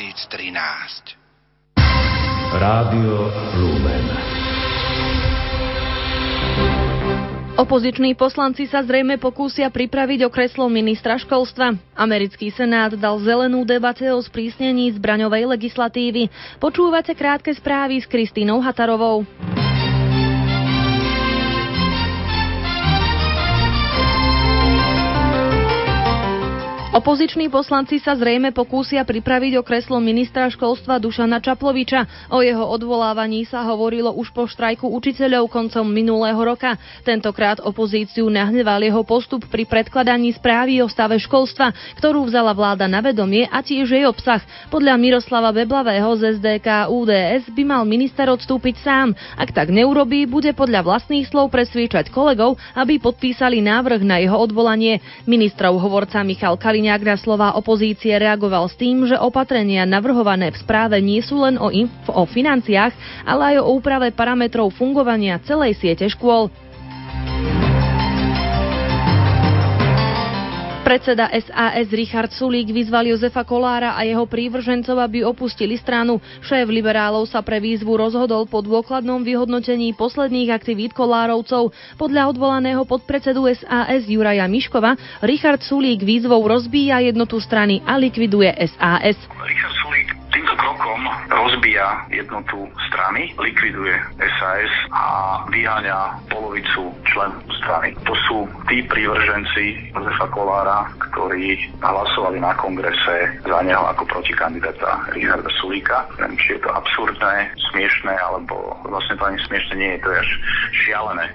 2013. Rádio Lumen. Opoziční poslanci sa zrejme pokúsia pripraviť o kreslo ministra školstva. Americký senát dal zelenú debate o sprísnení zbraňovej legislatívy. Počúvate krátke správy s Kristínou Hatarovou. Opoziční poslanci sa zrejme pokúsia pripraviť o kreslo ministra školstva Dušana Čaploviča. O jeho odvolávaní sa hovorilo už po štrajku učiteľov koncom minulého roka. Tentokrát opozíciu nahneval jeho postup pri predkladaní správy o stave školstva, ktorú vzala vláda na vedomie a tiež jej obsah. Podľa Miroslava Beblavého z SDK UDS by mal minister odstúpiť sám. Ak tak neurobí, bude podľa vlastných slov presviečať kolegov, aby podpísali návrh na jeho odvolanie. Ministrov hovorca Michal Kalin Kaliňák na slova opozície reagoval s tým, že opatrenia navrhované v správe nie sú len o, inf- o financiách, ale aj o úprave parametrov fungovania celej siete škôl. Predseda SAS Richard Sulík vyzval Jozefa Kolára a jeho prívržencov, aby opustili stranu. Šéf liberálov sa pre výzvu rozhodol po dôkladnom vyhodnotení posledných aktivít Kolárovcov. Podľa odvolaného podpredsedu SAS Juraja Miškova, Richard Sulík výzvou rozbíja jednotu strany a likviduje SAS. Richard Sulík týmto krokom rozbíja jednotu strany, likviduje SAS a vyháňa polovicu člen strany. To sú tí prívrženci Jozefa Kolára, ktorí hlasovali na kongrese za neho ako protikandidáta Richarda Sulíka. Neviem, či je to absurdné, smiešné, alebo vlastne to ani smiešné nie je, to je až šialené.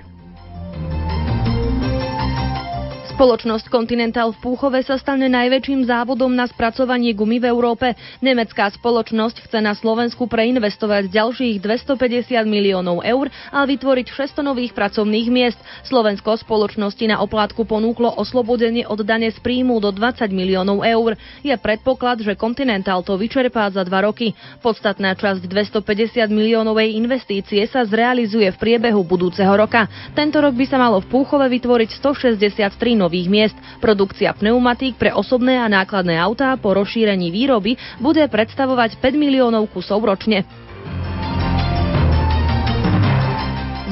Spoločnosť Continental v Púchove sa stane najväčším závodom na spracovanie gumy v Európe. Nemecká spoločnosť chce na Slovensku preinvestovať ďalších 250 miliónov eur a vytvoriť 600 nových pracovných miest. Slovensko spoločnosti na oplátku ponúklo oslobodenie od dane z príjmu do 20 miliónov eur. Je predpoklad, že Continental to vyčerpá za dva roky. Podstatná časť 250 miliónovej investície sa zrealizuje v priebehu budúceho roka. Tento rok by sa malo v Púchove vytvoriť 163 nových miest. Produkcia pneumatík pre osobné a nákladné autá po rozšírení výroby bude predstavovať 5 miliónov kusov ročne.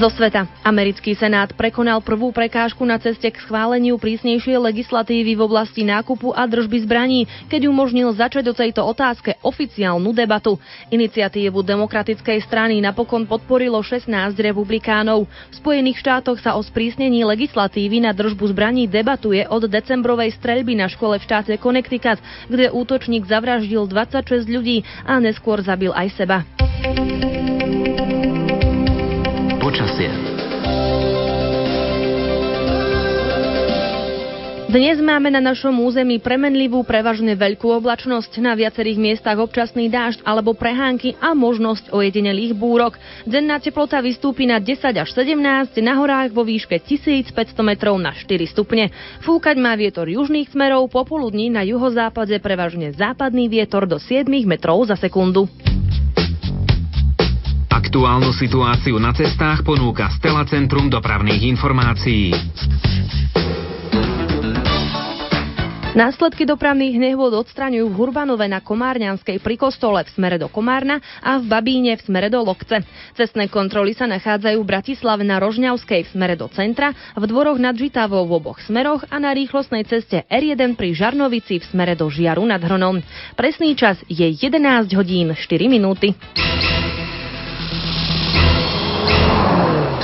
Zo sveta. Americký senát prekonal prvú prekážku na ceste k schváleniu prísnejšej legislatívy v oblasti nákupu a držby zbraní, keď umožnil začať o tejto otázke oficiálnu debatu. Iniciatívu demokratickej strany napokon podporilo 16 republikánov. V Spojených štátoch sa o sprísnení legislatívy na držbu zbraní debatuje od decembrovej streľby na škole v štáte Connecticut, kde útočník zavraždil 26 ľudí a neskôr zabil aj seba. Počasie. Dnes máme na našom území premenlivú prevažne veľkú oblačnosť, na viacerých miestach občasný dážď alebo prehánky a možnosť ojedinelých búrok. Denná teplota vystúpi na 10 až 17, na horách vo výške 1500 metrov na 4 stupne. Fúkať má vietor južných smerov, popoludní na juhozápade prevažne západný vietor do 7 metrov za sekundu. Aktuálnu situáciu na cestách ponúka Stela Centrum dopravných informácií. Následky dopravných nehôd odstraňujú v Hurbanove na Komárňanskej pri kostole v smere do Komárna a v Babíne v smere do Lokce. Cestné kontroly sa nachádzajú v Bratislave na Rožňavskej v smere do centra, v dvoroch nad Žitavou v oboch smeroch a na rýchlostnej ceste R1 pri Žarnovici v smere do Žiaru nad Hronom. Presný čas je 11 hodín 4 minúty.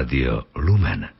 Rádio Lumen.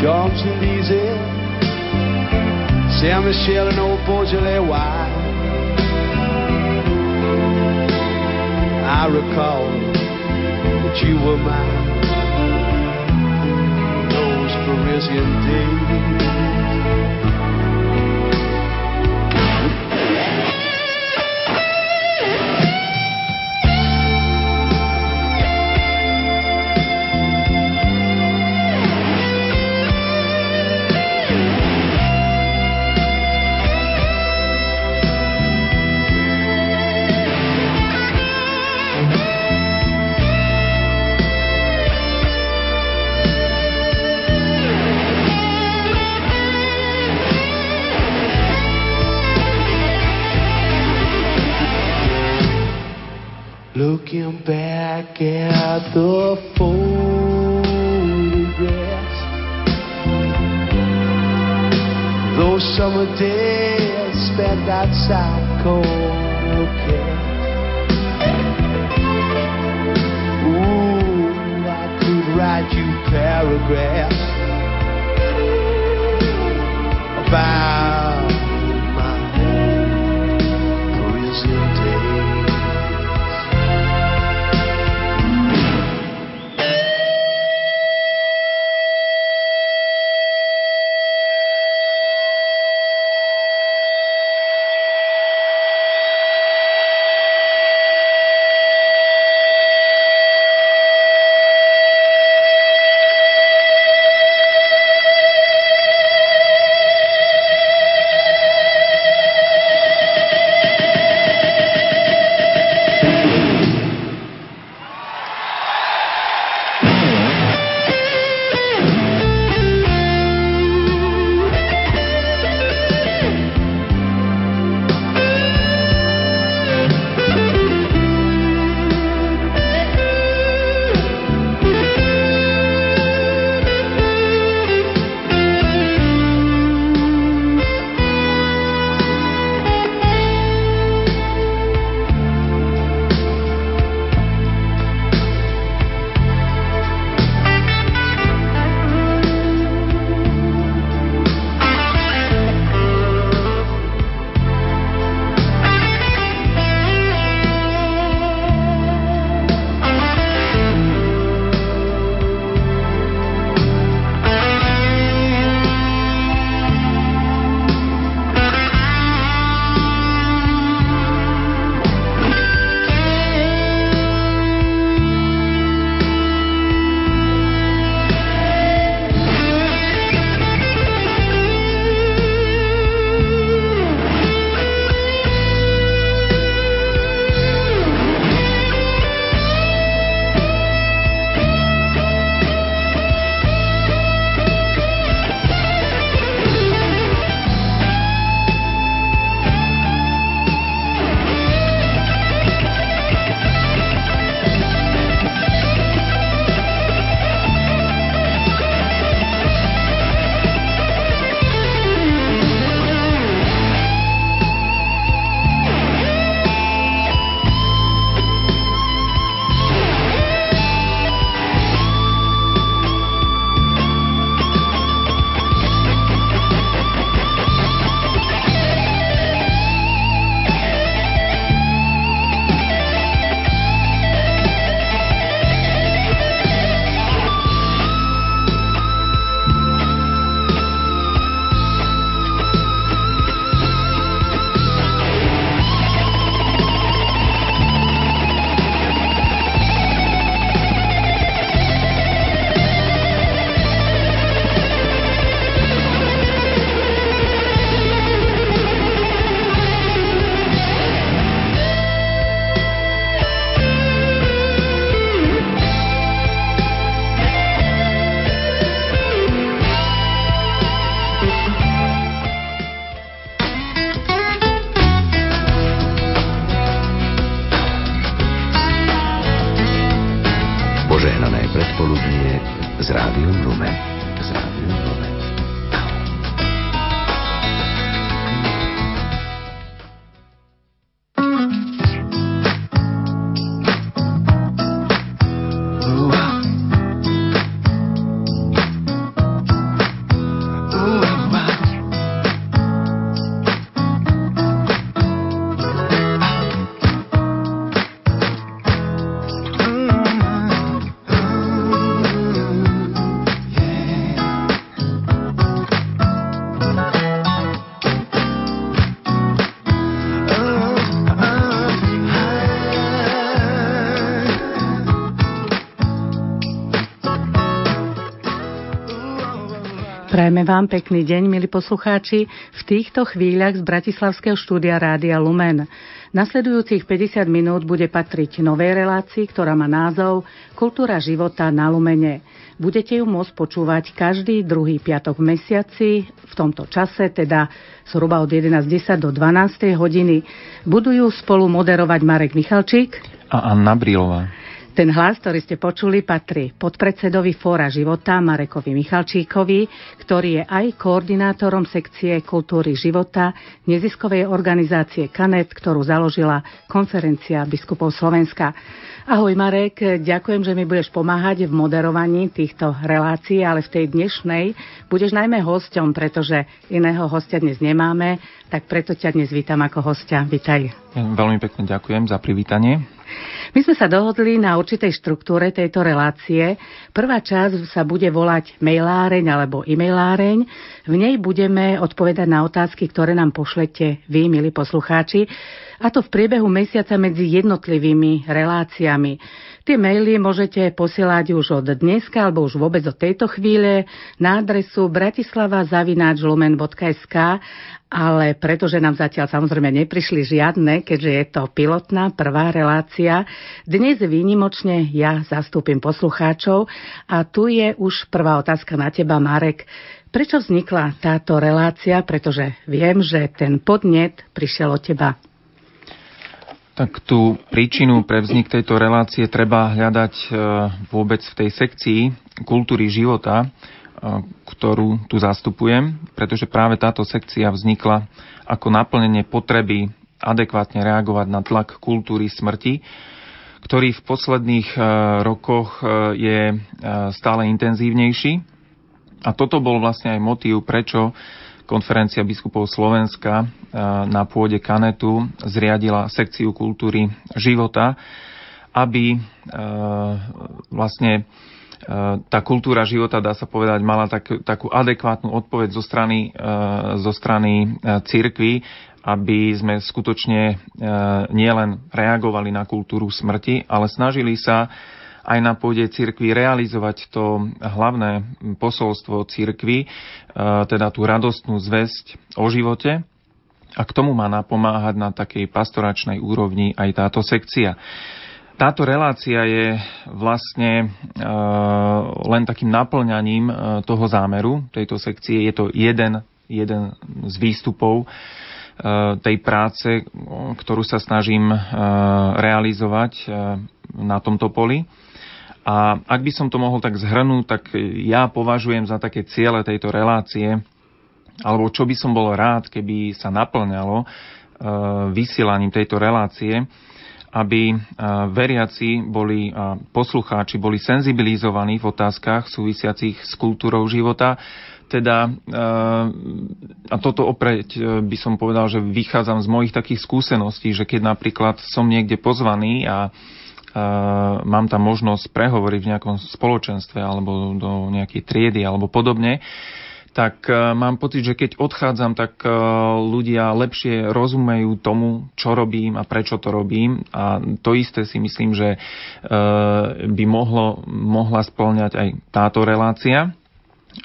Champs-Élysées, Saint-Michel and old Beaujolais. I recall that you were mine those Parisian days. Prajme vám pekný deň, milí poslucháči, v týchto chvíľach z Bratislavského štúdia Rádia Lumen. Nasledujúcich 50 minút bude patriť novej relácii, ktorá má názov Kultúra života na Lumene. Budete ju môcť počúvať každý druhý piatok v mesiaci, v tomto čase, teda zhruba od 11.10 do 12. hodiny. Budú ju spolu moderovať Marek Michalčík a Anna Brilová. Ten hlas, ktorý ste počuli, patrí podpredsedovi Fóra života Marekovi Michalčíkovi, ktorý je aj koordinátorom sekcie kultúry života neziskovej organizácie Kanet, ktorú založila konferencia biskupov Slovenska. Ahoj Marek, ďakujem, že mi budeš pomáhať v moderovaní týchto relácií, ale v tej dnešnej budeš najmä hosťom, pretože iného hostia dnes nemáme, tak preto ťa dnes vítam ako hostia. Vítaj. Veľmi pekne ďakujem za privítanie. My sme sa dohodli na určitej štruktúre tejto relácie. Prvá časť sa bude volať mailáreň alebo e-mailáreň. V nej budeme odpovedať na otázky, ktoré nám pošlete vy, milí poslucháči, a to v priebehu mesiaca medzi jednotlivými reláciami. Tie maily môžete posielať už od dneska alebo už vôbec od tejto chvíle na adresu bratislava.lumen.sk ale pretože nám zatiaľ samozrejme neprišli žiadne, keďže je to pilotná prvá relácia, dnes výnimočne ja zastúpim poslucháčov a tu je už prvá otázka na teba, Marek. Prečo vznikla táto relácia? Pretože viem, že ten podnet prišiel od teba. Tak tú príčinu pre vznik tejto relácie treba hľadať e, vôbec v tej sekcii kultúry života, ktorú tu zastupujem, pretože práve táto sekcia vznikla ako naplnenie potreby adekvátne reagovať na tlak kultúry smrti, ktorý v posledných e, rokoch e, je e, stále intenzívnejší. A toto bol vlastne aj motív, prečo konferencia biskupov Slovenska na pôde Kanetu zriadila sekciu kultúry života, aby vlastne tá kultúra života, dá sa povedať, mala tak, takú adekvátnu odpoveď zo strany, e, zo strany e, církvy, aby sme skutočne e, nielen reagovali na kultúru smrti, ale snažili sa aj na pôde cirkvi realizovať to hlavné posolstvo cirkvi, teda tú radostnú zväzť o živote. A k tomu má napomáhať na takej pastoračnej úrovni aj táto sekcia. Táto relácia je vlastne uh, len takým naplňaním uh, toho zámeru tejto sekcie. Je to jeden, jeden z výstupov uh, tej práce, ktorú sa snažím realizovať na tomto poli. A ak by som to mohol tak zhrnúť, tak ja považujem za také ciele tejto relácie, alebo čo by som bol rád, keby sa naplňalo vysielaním tejto relácie, aby veriaci boli, poslucháči boli senzibilizovaní v otázkach súvisiacich s kultúrou života. Teda, a toto opäť e, by som povedal, že vychádzam z mojich takých skúseností, že keď napríklad som niekde pozvaný a mám tam možnosť prehovoriť v nejakom spoločenstve alebo do nejakej triedy alebo podobne, tak e, mám pocit, že keď odchádzam, tak e, ľudia lepšie rozumejú tomu, čo robím a prečo to robím. A to isté si myslím, že e, by mohlo, mohla splňať aj táto relácia.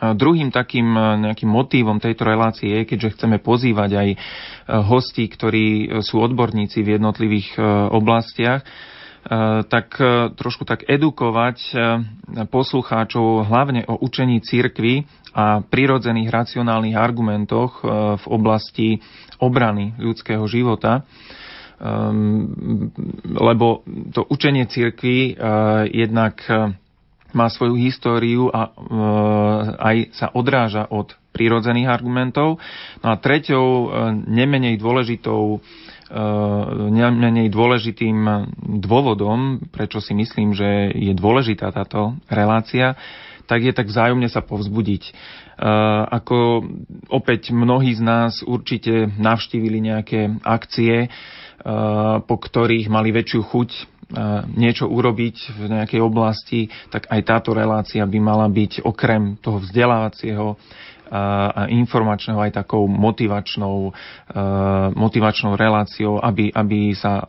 Druhým takým nejakým motívom tejto relácie je, keďže chceme pozývať aj hostí, ktorí sú odborníci v jednotlivých oblastiach, tak trošku tak edukovať poslucháčov hlavne o učení církvy a prirodzených racionálnych argumentoch e, v oblasti obrany ľudského života ehm, lebo to učenie cirkvi e, jednak e, má svoju históriu a aj sa odráža od prírodzených argumentov. No a treťou, nemenej dôležitou nemenej dôležitým dôvodom, prečo si myslím, že je dôležitá táto relácia, tak je tak vzájomne sa povzbudiť. Uh, ako opäť mnohí z nás určite navštívili nejaké akcie, uh, po ktorých mali väčšiu chuť niečo urobiť v nejakej oblasti, tak aj táto relácia by mala byť okrem toho vzdelávacieho a informačného aj takou motivačnou, motivačnou reláciou, aby, aby sa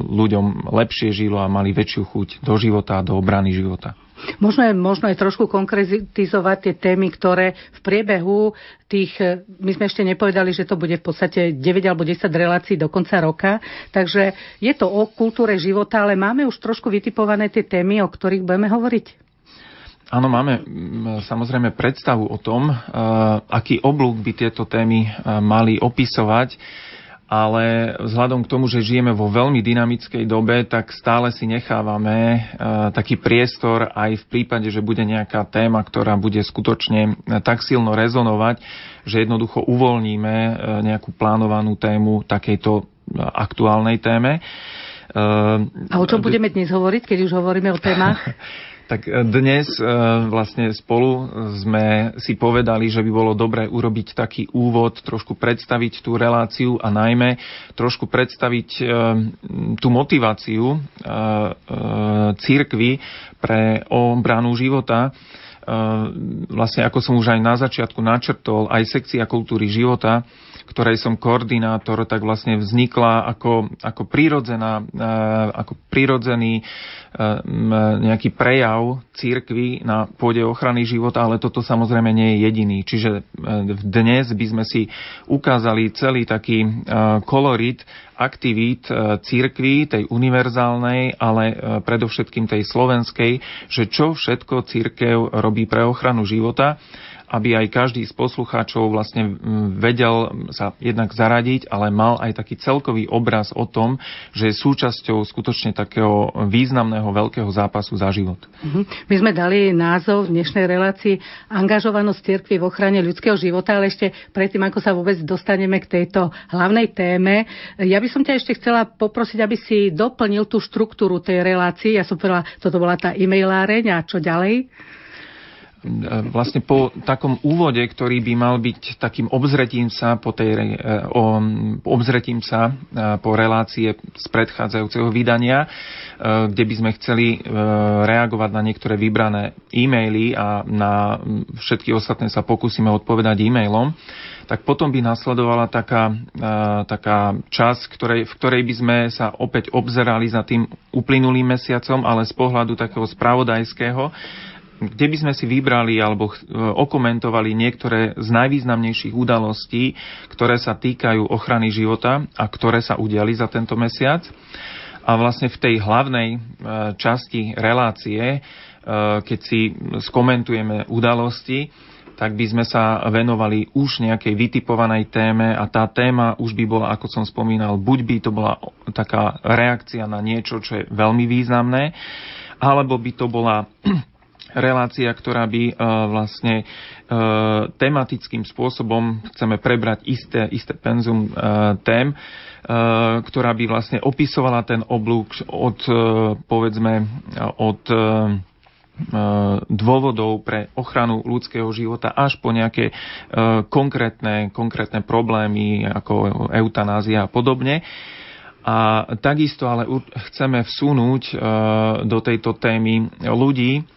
ľuďom lepšie žilo a mali väčšiu chuť do života a do obrany života. Možno je, možno je trošku konkretizovať tie témy, ktoré v priebehu tých, e, my sme ešte nepovedali, že to bude v podstate 9 alebo 10 relácií do konca roka, takže je to o kultúre života, ale máme už trošku vytipované tie témy, o ktorých budeme hovoriť. Áno, máme samozrejme predstavu o tom, uh, aký oblúk by tieto témy uh, mali opisovať, ale vzhľadom k tomu, že žijeme vo veľmi dynamickej dobe, tak stále si nechávame uh, taký priestor aj v prípade, že bude nejaká téma, ktorá bude skutočne tak silno rezonovať, že jednoducho uvoľníme nejakú plánovanú tému takejto aktuálnej téme. A o čom budeme dnes hovoriť, keď už hovoríme o témach? Tak e, dnes e, vlastne spolu sme si povedali, že by bolo dobré urobiť taký úvod, trošku predstaviť tú reláciu a najmä trošku predstaviť e, tú motiváciu církvy pre obranu života. Vlastne ako som už aj na začiatku načrtol, aj sekcia kultúry života ktorej som koordinátor, tak vlastne vznikla ako, ako, prírodzená, ako prírodzený nejaký prejav církvy na pôde ochrany života, ale toto samozrejme nie je jediný. Čiže dnes by sme si ukázali celý taký kolorit aktivít církvy, tej univerzálnej, ale predovšetkým tej slovenskej, že čo všetko církev robí pre ochranu života aby aj každý z poslucháčov vlastne vedel sa jednak zaradiť, ale mal aj taký celkový obraz o tom, že je súčasťou skutočne takého významného veľkého zápasu za život. Mhm. My sme dali názov v dnešnej relácii Angažovanosť cirkvi v ochrane ľudského života, ale ešte predtým, ako sa vôbec dostaneme k tejto hlavnej téme, ja by som ťa ešte chcela poprosiť, aby si doplnil tú štruktúru tej relácii. Ja som povedala, toto bola tá e-mailáreň a čo ďalej? Vlastne po takom úvode, ktorý by mal byť takým obzretím sa po, tej, e, o, obzretím sa e, po relácie z predchádzajúceho vydania, e, kde by sme chceli reagovať na niektoré vybrané e-maily a na všetky ostatné sa pokúsime odpovedať e-mailom, tak potom by nasledovala taká, taká časť, ktorej, v ktorej by sme sa opäť obzerali za tým uplynulým mesiacom, ale z pohľadu takého spravodajského, kde by sme si vybrali alebo e, okomentovali niektoré z najvýznamnejších udalostí, ktoré sa týkajú ochrany života a ktoré sa udiali za tento mesiac. A vlastne v tej hlavnej e, časti relácie, e, keď si skomentujeme udalosti, tak by sme sa venovali už nejakej vytipovanej téme a tá téma už by bola, ako som spomínal, buď by to bola taká reakcia na niečo, čo je veľmi významné, alebo by to bola relácia, ktorá by uh, vlastne uh, tematickým spôsobom chceme prebrať isté, isté penzum uh, tém, ktorá by vlastne opisovala ten oblúk od, povedzme, od dôvodov pre ochranu ľudského života až po nejaké konkrétne, konkrétne problémy ako eutanázia a podobne. A takisto ale chceme vsunúť do tejto témy ľudí,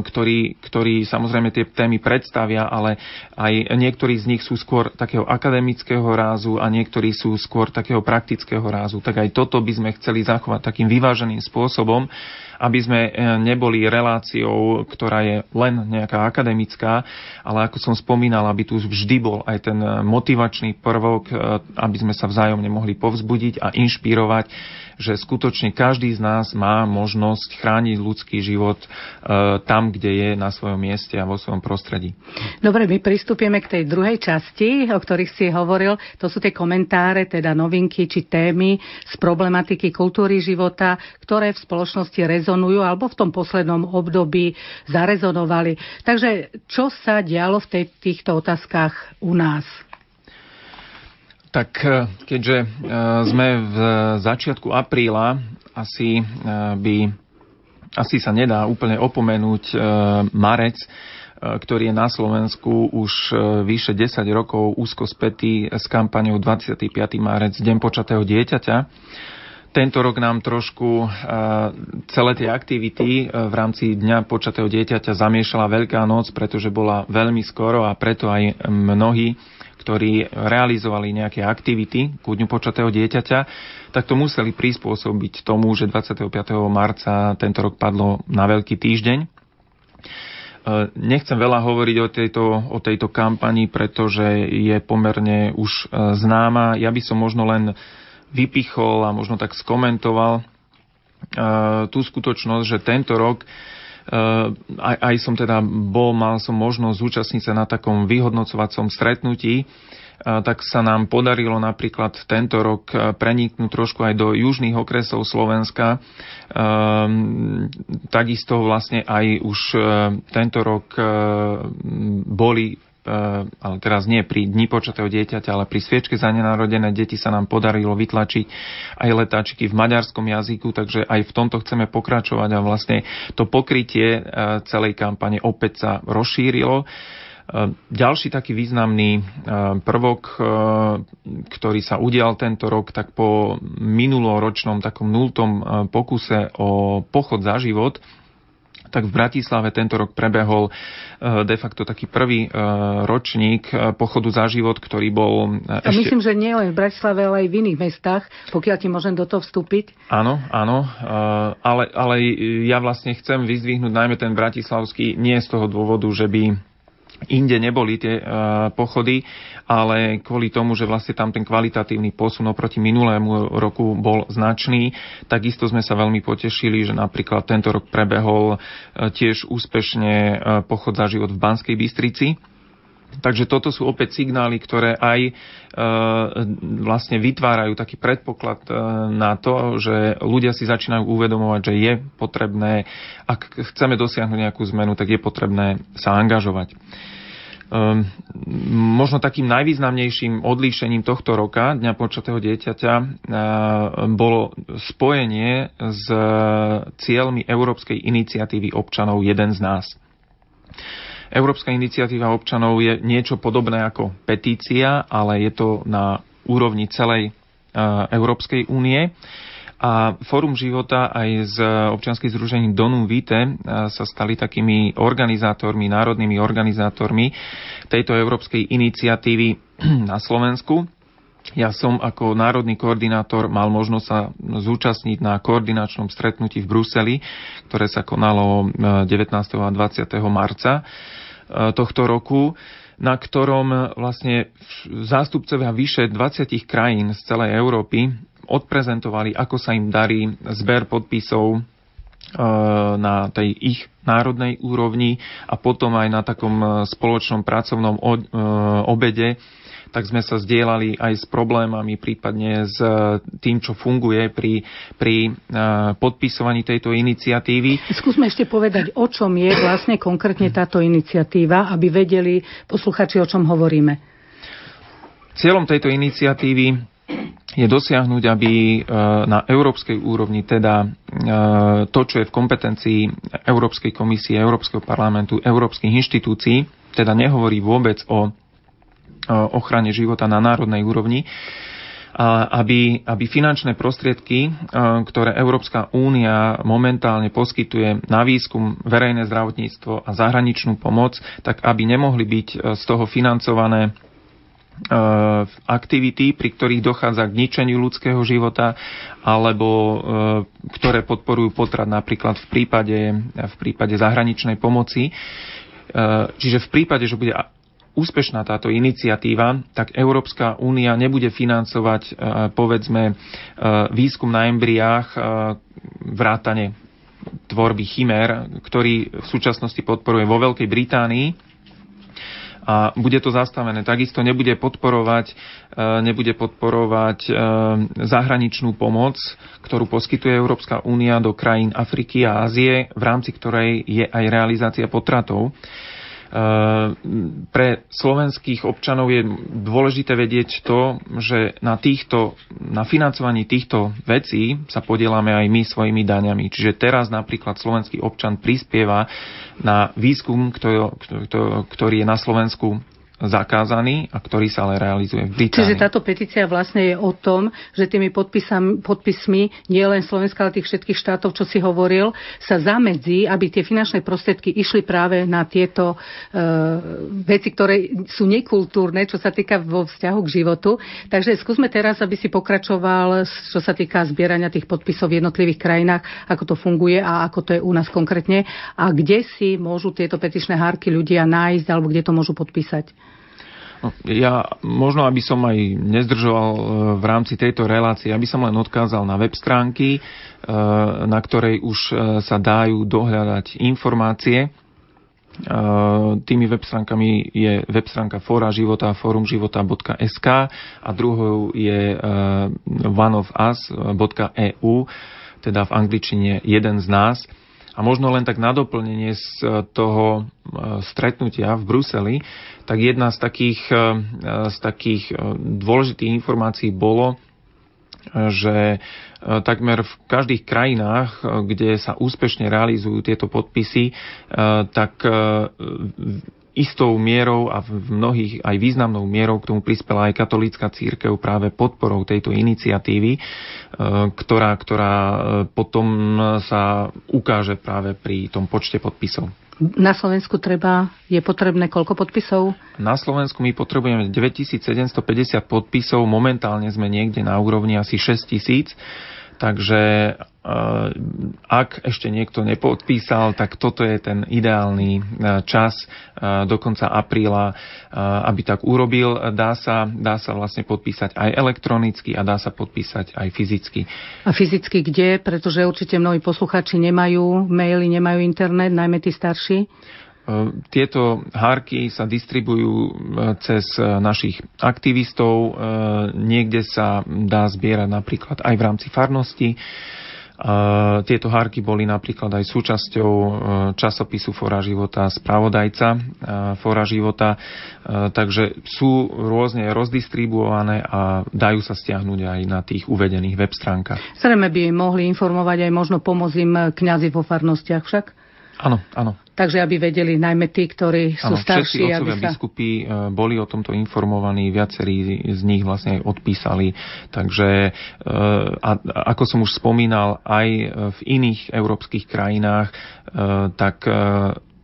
ktorí, ktorí samozrejme tie témy predstavia, ale aj niektorí z nich sú skôr takého akademického rázu a niektorí sú skôr takého praktického rázu. Tak aj toto by sme chceli zachovať takým vyváženým spôsobom, aby sme e, neboli reláciou, ktorá je len nejaká akademická, ale ako som spomínal, aby tu vždy bol aj ten e, motivačný prvok, e, aby sme sa vzájomne mohli povzbudiť a inšpirovať, že skutočne každý z nás má možnosť chrániť ľudský život tam, kde je na svojom mieste a vo svojom prostredí. Dobre, my pristúpime k tej druhej časti, o ktorých si hovoril. To sú tie komentáre, teda novinky či témy z problematiky kultúry života, ktoré v spoločnosti rezonujú rezonujú alebo v tom poslednom období zarezonovali. Takže čo sa dialo v tej, týchto otázkach u nás? Tak e, keďže e, sme v začiatku apríla, asi e, by asi sa nedá úplne opomenúť marec, ktorý je na Slovensku už vyše 10 rokov úzko spätý s kampaňou 25. marec, Deň počatého dieťaťa. Tento rok nám trošku celé tie aktivity v rámci Dňa počatého dieťaťa zamiešala Veľká noc, pretože bola veľmi skoro a preto aj mnohí, ktorí realizovali nejaké aktivity ku dňu počatého dieťaťa, tak to museli prispôsobiť tomu, že 25. marca tento rok padlo na Veľký týždeň. E, nechcem veľa hovoriť o tejto, o tejto kampani, pretože je pomerne už e, známa. Ja by som možno len vypichol a možno tak skomentoval tú skutočnosť, že tento rok aj, aj som teda bol, mal som možnosť zúčastniť sa na takom vyhodnocovacom stretnutí, tak sa nám podarilo napríklad tento rok preniknúť trošku aj do južných okresov Slovenska. Takisto vlastne aj už tento rok boli ale teraz nie pri dni počatého dieťaťa, ale pri sviečke za nenarodené deti sa nám podarilo vytlačiť aj letáčiky v maďarskom jazyku, takže aj v tomto chceme pokračovať a vlastne to pokrytie eh, celej kampane opäť sa rozšírilo. Eh, ďalší taký významný prvok, ktorý sa udial tento rok, tak po minuloročnom takom nultom pokuse o pochod za život, tak v Bratislave tento rok prebehol e, de facto taký prvý e, ročník e, pochodu za život, ktorý bol... A ešte... myslím, že nie len v Bratislave, ale aj v iných mestách, pokiaľ ti môžem do toho vstúpiť. Áno, áno, ale, ale ja vlastne chcem vyzdvihnúť najmä ten bratislavský, nie z toho dôvodu, že by inde neboli tie pochody, ale kvôli tomu, že vlastne tam ten kvalitatívny posun oproti minulému roku bol značný, takisto sme sa veľmi potešili, že napríklad tento rok prebehol e, tiež úspešne e, pochod za život v Banskej Bystrici, Takže toto sú opäť signály, ktoré aj e, vlastne vytvárajú taký predpoklad e, na to, že ľudia si začínajú uvedomovať, že je potrebné, ak chceme dosiahnuť nejakú zmenu, tak je potrebné sa angažovať. Um, možno takým najvýznamnejším odlíšením tohto roka, Dňa počatého dieťaťa, uh, bolo spojenie s cieľmi Európskej iniciatívy občanov Jeden z nás. Európska iniciatíva občanov je niečo podobné ako petícia, ale je to na úrovni celej uh, Európskej únie. A Fórum života aj z občianskej združení Donum Vite sa stali takými organizátormi, národnými organizátormi tejto európskej iniciatívy na Slovensku. Ja som ako národný koordinátor mal možnosť sa zúčastniť na koordinačnom stretnutí v Bruseli, ktoré sa konalo 19. a 20. marca tohto roku na ktorom vlastne zástupcovia vyše 20 krajín z celej Európy odprezentovali, ako sa im darí zber podpisov e, na tej ich národnej úrovni a potom aj na takom spoločnom pracovnom obede tak sme sa zdieľali aj s problémami, prípadne s tým, čo funguje pri, pri podpisovaní tejto iniciatívy. Skúsme ešte povedať, o čom je vlastne konkrétne táto iniciatíva, aby vedeli posluchači, o čom hovoríme. Cieľom tejto iniciatívy je dosiahnuť, aby e, na európskej úrovni teda e, to, čo je v kompetencii Európskej komisie, Európskeho parlamentu, európskych inštitúcií, teda nehovorí vôbec o ochrane života na národnej úrovni, aby, aby finančné prostriedky, ktoré Európska únia momentálne poskytuje na výskum, verejné zdravotníctvo a zahraničnú pomoc, tak aby nemohli byť z toho financované aktivity, pri ktorých dochádza k ničeniu ľudského života, alebo ktoré podporujú potrat napríklad v prípade, v prípade zahraničnej pomoci. Čiže v prípade, že bude úspešná táto iniciatíva, tak Európska únia nebude financovať povedzme výskum na embriách vrátane tvorby chimér, ktorý v súčasnosti podporuje vo Veľkej Británii a bude to zastavené. Takisto nebude podporovať, e, nebude podporovať e, zahraničnú pomoc, ktorú poskytuje Európska únia do krajín Afriky a Ázie, v rámci ktorej je aj realizácia potratov. Pre slovenských občanov je dôležité vedieť to, že na, týchto, na financovaní týchto vecí sa podielame aj my svojimi daňami. Čiže teraz napríklad slovenský občan prispieva na výskum, ktorý je na Slovensku zakázaný a ktorý sa ale realizuje v Británii. Čiže táto petícia vlastne je o tom, že tými podpismi nie len Slovenska, ale tých všetkých štátov, čo si hovoril, sa zamedzí, aby tie finančné prostriedky išli práve na tieto uh, veci, ktoré sú nekultúrne, čo sa týka vo vzťahu k životu. Takže skúsme teraz, aby si pokračoval, čo sa týka zbierania tých podpisov v jednotlivých krajinách, ako to funguje a ako to je u nás konkrétne a kde si môžu tieto petičné hárky ľudia nájsť alebo kde to môžu podpísať. Ja možno, aby som aj nezdržoval e, v rámci tejto relácie, aby som len odkázal na web stránky, e, na ktorej už e, sa dajú dohľadať informácie. Tými web stránkami je web stránka Fóra života, forumživota.sk a druhou je oneofus.eu, teda v angličtine jeden z nás. A možno len tak na doplnenie z toho stretnutia v Bruseli, tak jedna z takých, e, z takých e, dôležitých informácií bolo, že e, takmer v každých krajinách, kde sa úspešne realizujú tieto podpisy, tak istou mierou a v mnohých aj významnou mierou k tomu prispela aj katolícka církev práve podporou tejto iniciatívy, ktorá, ktorá potom sa ukáže práve pri tom počte podpisov. Na Slovensku treba, je potrebné koľko podpisov? Na Slovensku my potrebujeme 9750 podpisov, momentálne sme niekde na úrovni asi 6000 Takže eh, ak ešte niekto nepodpísal, tak toto je ten ideálny eh, čas eh, do konca apríla, aby tak urobil. Dá sa, dá sa vlastne podpísať aj elektronicky a dá sa podpísať aj fyzicky. A fyzicky kde? Pretože určite mnohí posluchači nemajú maily, nemajú internet, najmä tí starší. Tieto hárky sa distribujú e, cez e, našich aktivistov. E, niekde sa dá zbierať napríklad aj v rámci farnosti. Tieto hárky boli napríklad aj súčasťou časopisu Fora života Spravodajca Fora života, takže sú rôzne rozdistribuované a dajú sa stiahnuť aj na tých uvedených web stránkach. Zrejme by mohli informovať aj možno pomôcť im kňazi vo farnostiach však? Áno, áno. Takže aby vedeli najmä tí, ktorí sú ano, starší. Všetci otcovia sa... biskupy e, boli o tomto informovaní, viacerí z nich vlastne aj odpísali. Takže e, a, ako som už spomínal, aj v iných európskych krajinách, e, tak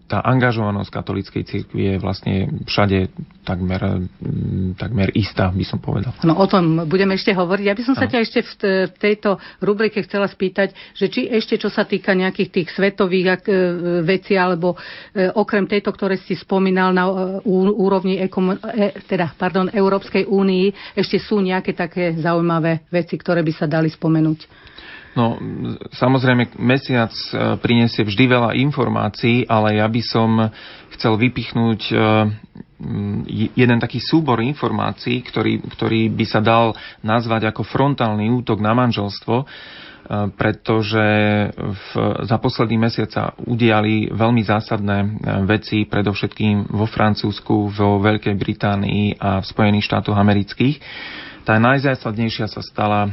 tá angažovanosť katolíckej cirkvi je vlastne všade takmer, mm, takmer istá, by som povedal. No o tom budeme ešte hovoriť. Ja by som sa ťa ešte v tejto rubrike chcela spýtať, že či ešte čo sa týka nejakých tých svetových e, vecí, alebo e, okrem tejto, ktoré si spomínal na e, úrovni teda, pardon, Európskej únii, ešte sú nejaké také zaujímavé veci, ktoré by sa dali spomenúť. No, samozrejme, mesiac e, prinesie vždy veľa informácií, ale ja by som chcel vypichnúť e, jeden taký súbor informácií, ktorý, ktorý by sa dal nazvať ako frontálny útok na manželstvo, e, pretože v, za posledný mesiac sa udiali veľmi zásadné veci, predovšetkým vo Francúzsku, vo Veľkej Británii a v Spojených štátoch amerických tá najzásadnejšia sa stala uh,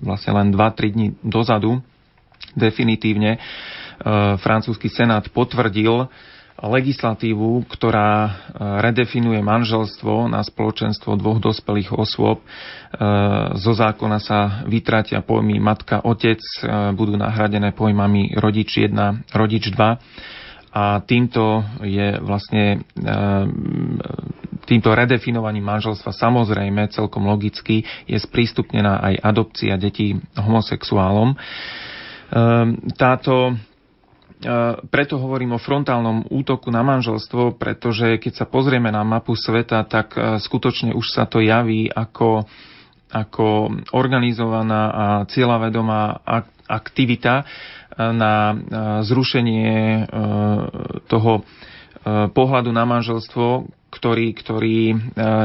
vlastne len 2-3 dní dozadu. Definitívne uh, francúzsky senát potvrdil legislatívu, ktorá uh, redefinuje manželstvo na spoločenstvo dvoch dospelých osôb. Zo zákona sa vytratia pojmy matka, otec, budú nahradené pojmami rodič 1, rodič 2 a týmto je vlastne e, týmto redefinovaním manželstva samozrejme celkom logicky je sprístupnená aj adopcia detí homosexuálom. E, táto e, preto hovorím o frontálnom útoku na manželstvo, pretože keď sa pozrieme na mapu sveta, tak skutočne už sa to javí ako, ako organizovaná a cieľavedomá aktivita, na zrušenie e, toho e, pohľadu na manželstvo, ktorý, ktorý e,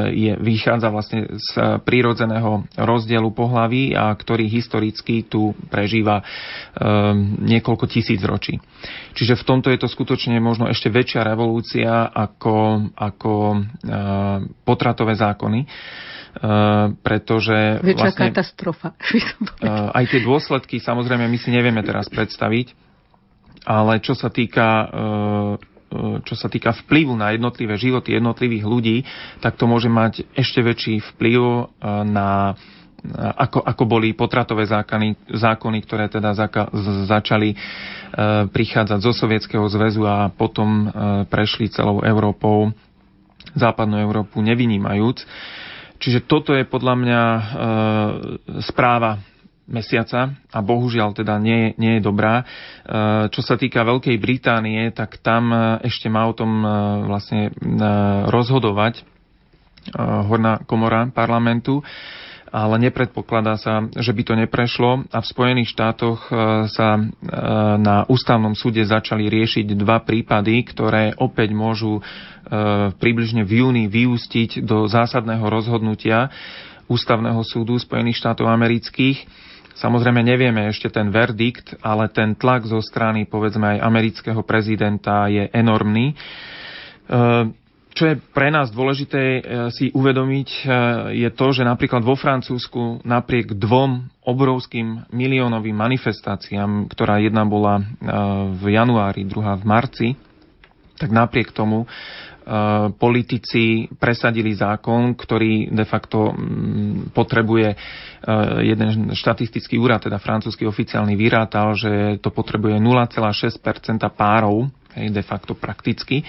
je, vychádza vlastne z prírodzeného rozdielu pohlaví a ktorý historicky tu prežíva niekoľko tisíc ročí. Čiže v tomto je to skutočne možno ešte väčšia revolúcia ako, ako potratové zákony pretože... Väčšia vlastne, katastrofa. Eh, aj tie dôsledky samozrejme my si nevieme teraz predstaviť, ale čo sa týka eh, čo sa týka vplyvu na jednotlivé životy jednotlivých ľudí, tak to môže mať ešte väčší vplyv na ako, ako boli potratové zákony, zákony ktoré teda zaka, začali e, prichádzať zo Sovietskeho zväzu a potom e, prešli celou Európou, západnú Európu nevynímajúc. Čiže toto je podľa mňa e, správa mesiaca a bohužiaľ teda nie, nie je dobrá. E, čo sa týka Veľkej Británie, tak tam e, ešte má o tom e, vlastne rozhodovať Horná komora parlamentu ale nepredpokladá sa, že by to neprešlo a v Spojených štátoch sa na ústavnom súde začali riešiť dva prípady, ktoré opäť môžu približne v júni vyústiť do zásadného rozhodnutia Ústavného súdu Spojených štátov amerických Samozrejme nevieme ešte ten verdikt, ale ten tlak zo strany povedzme aj amerického prezidenta je enormný. E, čo je pre nás dôležité e, si uvedomiť, e, je to, že napríklad vo Francúzsku napriek dvom obrovským miliónovým manifestáciám, ktorá jedna bola v januári, druhá v marci, tak napriek tomu politici presadili zákon, ktorý de facto mm, potrebuje jeden štatistický úrad, teda francúzsky oficiálny vyrátal, že to potrebuje 0,6% párov, de facto prakticky.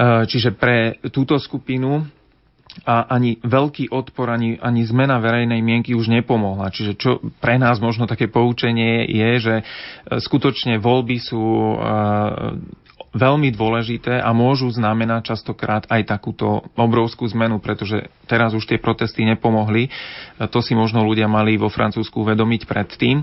Čiže pre túto skupinu a ani veľký odpor, ani, ani zmena verejnej mienky už nepomohla. Čiže čo pre nás možno také poučenie je, že skutočne voľby sú veľmi dôležité a môžu znamenať častokrát aj takúto obrovskú zmenu, pretože teraz už tie protesty nepomohli. To si možno ľudia mali vo Francúzsku uvedomiť predtým.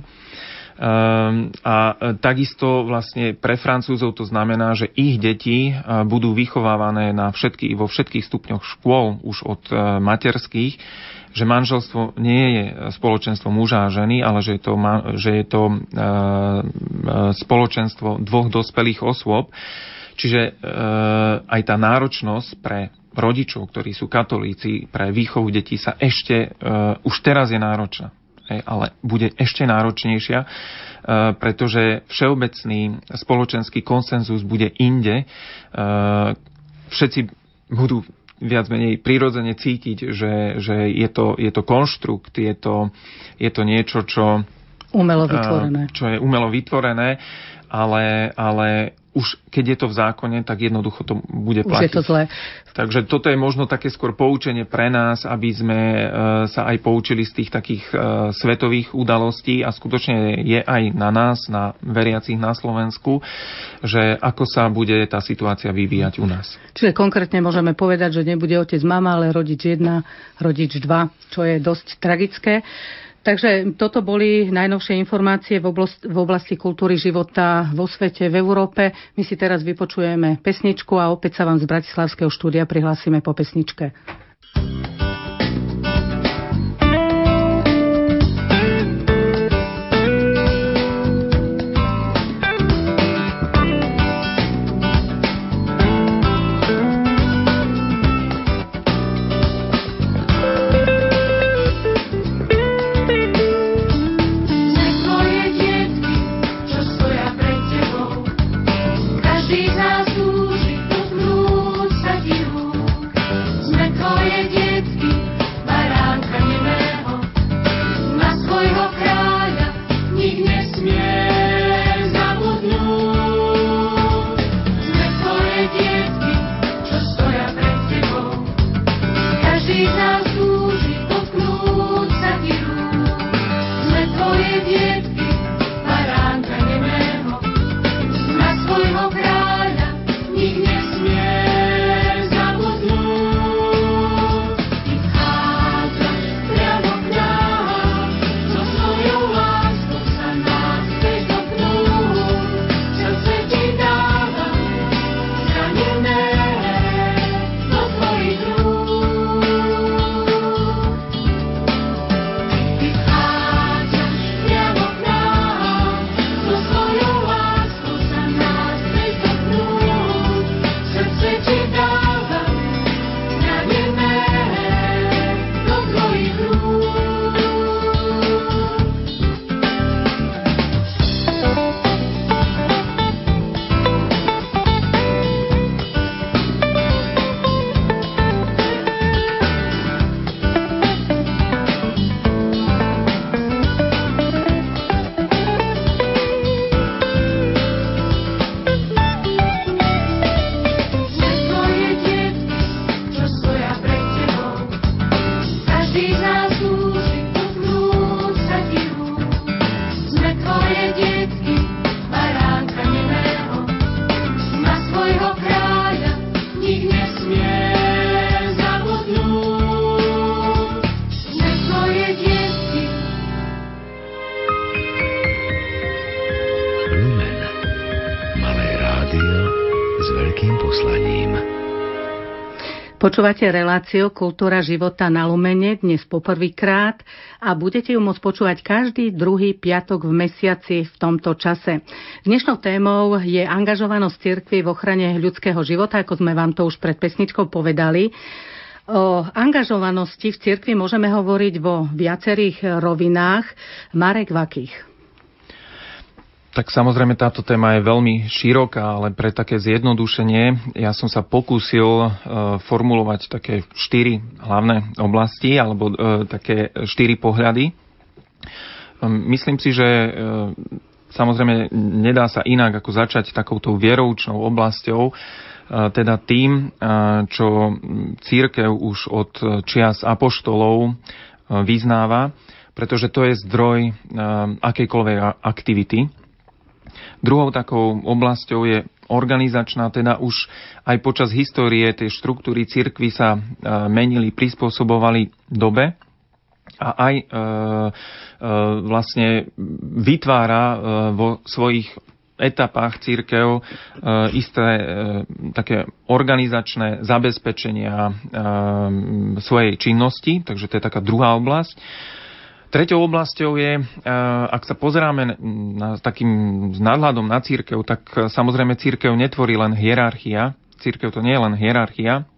Ehm, a takisto vlastne pre Francúzov to znamená, že ich deti budú vychovávané na všetky, vo všetkých stupňoch škôl už od e, materských že manželstvo nie je spoločenstvo muža a ženy, ale že je to, že je to e, e, spoločenstvo dvoch dospelých osôb. Čiže e, aj tá náročnosť pre rodičov, ktorí sú katolíci, pre výchovu detí sa ešte už teraz je náročná. Ale bude ešte náročnejšia, pretože všeobecný spoločenský konsenzus bude inde. Všetci budú viac menej prirodzene cítiť, že, že je, to, je to konštrukt, je to, je to niečo, čo... Umelo vytvorené. Čo je umelo vytvorené, ale, ale už keď je to v zákone, tak jednoducho to bude platiť. Už je to zlé. Takže toto je možno také skôr poučenie pre nás, aby sme e, sa aj poučili z tých takých e, svetových udalostí a skutočne je aj na nás, na veriacich na Slovensku, že ako sa bude tá situácia vyvíjať u nás. Čiže konkrétne môžeme povedať, že nebude otec mama, ale rodič 1, rodič 2, čo je dosť tragické. Takže toto boli najnovšie informácie v oblasti, v oblasti kultúry života vo svete, v Európe. My si teraz vypočujeme pesničku a opäť sa vám z Bratislavského štúdia prihlásime po pesničke. Počúvate reláciu Kultúra života na Lumene dnes poprvýkrát a budete ju môcť počúvať každý druhý piatok v mesiaci v tomto čase. Dnešnou témou je angažovanosť cirkvi v ochrane ľudského života, ako sme vám to už pred pesničkou povedali. O angažovanosti v cirkvi môžeme hovoriť vo viacerých rovinách. Marek Vakých. Tak samozrejme táto téma je veľmi široká, ale pre také zjednodušenie ja som sa pokúsil e, formulovať také štyri hlavné oblasti alebo e, také štyri pohľady. E, myslím si, že samozrejme nedá sa inak ako začať takouto vieroučnou oblasťou, teda tým, čo církev už od čias apoštolov vyznáva, pretože to je zdroj akejkoľvek aktivity Druhou takou oblasťou je organizačná, teda už aj počas histórie tie štruktúry cirkvy sa e, menili, prispôsobovali dobe a aj e, e, vlastne vytvára e, vo svojich etapách církev e, isté e, také organizačné zabezpečenia e, svojej činnosti, takže to je taká druhá oblasť. Treťou oblasťou je, ak sa pozeráme na, takým nadhľadom na církev, tak samozrejme církev netvorí len hierarchia. Církev to nie je len hierarchia,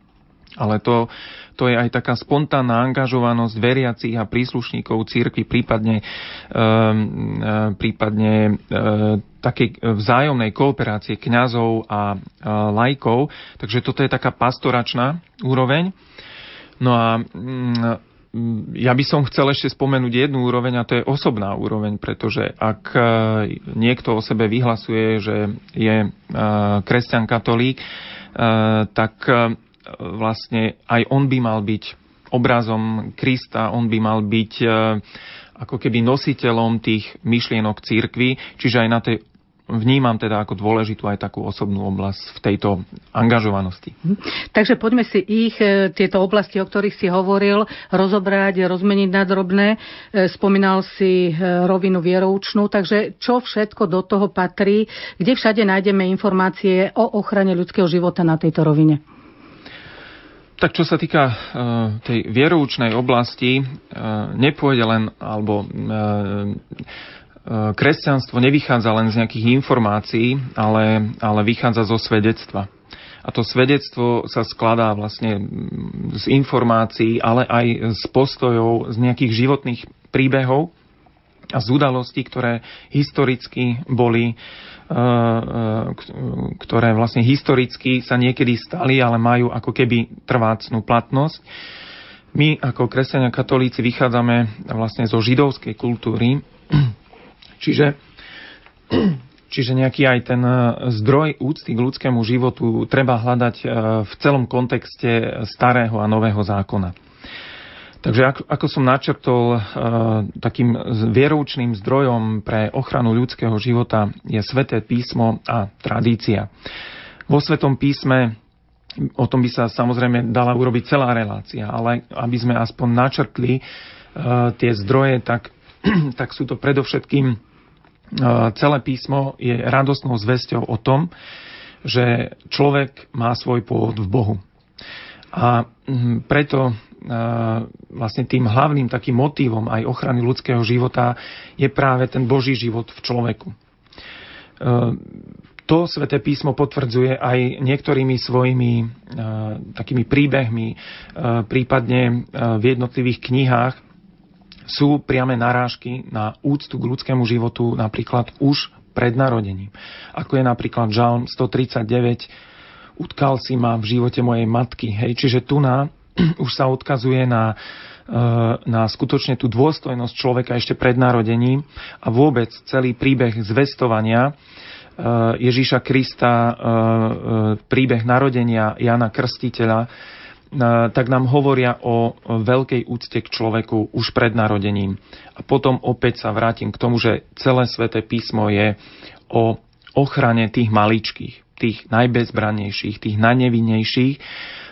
ale to, to je aj taká spontánna angažovanosť veriacich a príslušníkov církvy, prípadne, e, prípadne e, takej vzájomnej kooperácie kňazov a e, lajkov. Takže toto je taká pastoračná úroveň. No a ja by som chcel ešte spomenúť jednu úroveň a to je osobná úroveň, pretože ak e, niekto o sebe vyhlasuje, že je e, kresťan katolík, e, tak vlastne aj on by mal byť obrazom Krista, on by mal byť ako keby nositeľom tých myšlienok církvy, čiže aj na tej vnímam teda ako dôležitú aj takú osobnú oblasť v tejto angažovanosti. Takže poďme si ich, e, tieto oblasti, o ktorých si hovoril, rozobrať, rozmeniť na drobné. E, spomínal si e, rovinu vieroučnú, takže čo všetko do toho patrí, kde všade nájdeme informácie o ochrane ľudského života na tejto rovine? Tak čo sa týka tej vieroučnej oblasti, nepôjde len, alebo kresťanstvo nevychádza len z nejakých informácií, ale, ale vychádza zo svedectva. A to svedectvo sa skladá vlastne z informácií, ale aj z postojov, z nejakých životných príbehov a z udalostí, ktoré historicky boli, e, e, ktoré vlastne historicky sa niekedy stali, ale majú ako keby trvácnú platnosť. My ako kresťania katolíci vychádzame vlastne zo židovskej kultúry, Čiže, čiže nejaký aj ten e, zdroj úcty k ľudskému životu treba hľadať e, v celom kontexte starého a nového zákona. Takže ako, som načrtol, e, takým vieroučným zdrojom pre ochranu ľudského života je sveté písmo a tradícia. Vo svetom písme o tom by sa samozrejme dala urobiť celá relácia, ale aby sme aspoň načrtli tie zdroje, tak, tak sú to predovšetkým celé písmo je radostnou zväzťou o tom, že človek má svoj pôvod v Bohu. A mm, preto vlastne tým hlavným takým motívom aj ochrany ľudského života je práve ten Boží život v človeku. To sväté písmo potvrdzuje aj niektorými svojimi takými príbehmi, prípadne v jednotlivých knihách, sú priame narážky na úctu k ľudskému životu napríklad už pred narodením. Ako je napríklad Žalm 139 utkal si ma v živote mojej matky. Hej, čiže tu na, už sa odkazuje na, e, na skutočne tú dôstojnosť človeka ešte pred narodením a vôbec celý príbeh zvestovania e, Ježíša Krista, e, príbeh narodenia Jana Krstiteľa tak nám hovoria o veľkej úcte k človeku už pred narodením. A potom opäť sa vrátim k tomu, že celé sväté písmo je o ochrane tých maličkých, tých najbezbrannejších, tých najnevinnejších.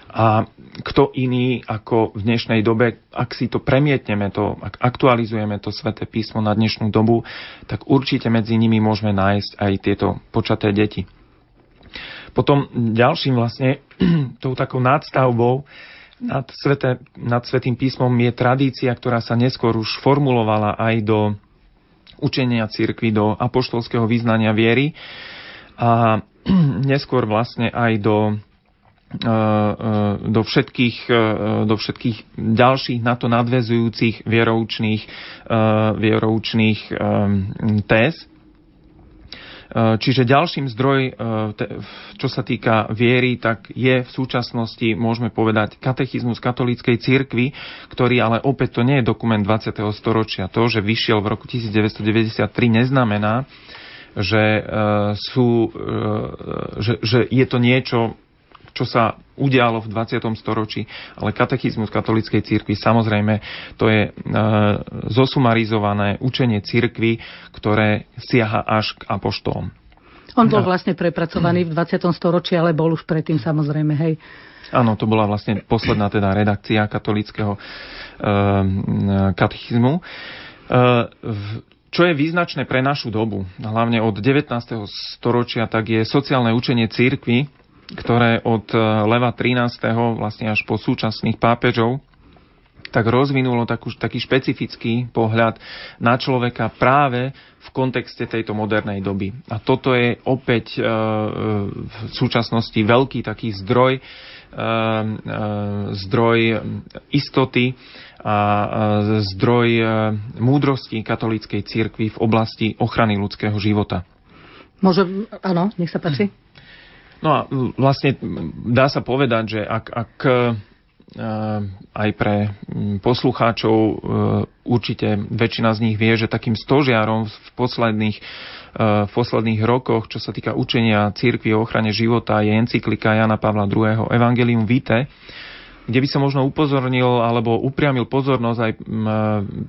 A kto iný ako v dnešnej dobe, ak si to premietneme, to, ak aktualizujeme to sväté písmo na dnešnú dobu, tak určite medzi nimi môžeme nájsť aj tieto počaté deti. Potom ďalším vlastne tou takou nadstavbou nad, svete, nad Svetým písmom je tradícia, ktorá sa neskôr už formulovala aj do učenia cirkvy, do apoštolského význania viery a neskôr vlastne aj do e, e, do všetkých, e, do všetkých ďalších na to nadvezujúcich vieroučných, vieroučných téz. Eh, čiže ďalším zdroj, eh, čo sa týka viery, tak je v súčasnosti, môžeme povedať, katechizmus katolíckej cirkvi, ktorý ale opäť to nie je dokument 20. storočia. To, že vyšiel v roku 1993, neznamená, že, eh, sú, že, že je to niečo, čo sa udialo v 20. storočí, ale katechizmus katolíckej cirkvi, samozrejme, to je e, zosumarizované učenie cirkvi, ktoré siaha až k apoštolom. On bol vlastne prepracovaný v 20. storočí, ale bol už predtým samozrejme, hej. Áno, to bola vlastne posledná teda redakcia katolického e, katechizmu. E, v, čo je význačné pre našu dobu, hlavne od 19. storočia, tak je sociálne učenie církvy, ktoré od e, Leva 13. vlastne až po súčasných pápežov tak rozvinulo takú, taký špecifický pohľad na človeka práve v kontexte tejto modernej doby. A toto je opäť e, v súčasnosti veľký taký zdroj, e, e, zdroj istoty a e, zdroj e, múdrosti katolíckej cirkvi v oblasti ochrany ľudského života. Môžem, áno, nech sa páči. No a vlastne dá sa povedať, že ak, ak e, aj pre poslucháčov e, určite väčšina z nich vie, že takým stožiarom v posledných, e, v posledných rokoch, čo sa týka učenia církvy o ochrane života, je encyklika Jana Pavla II. Evangelium Vitae, kde by som možno upozornil alebo upriamil pozornosť aj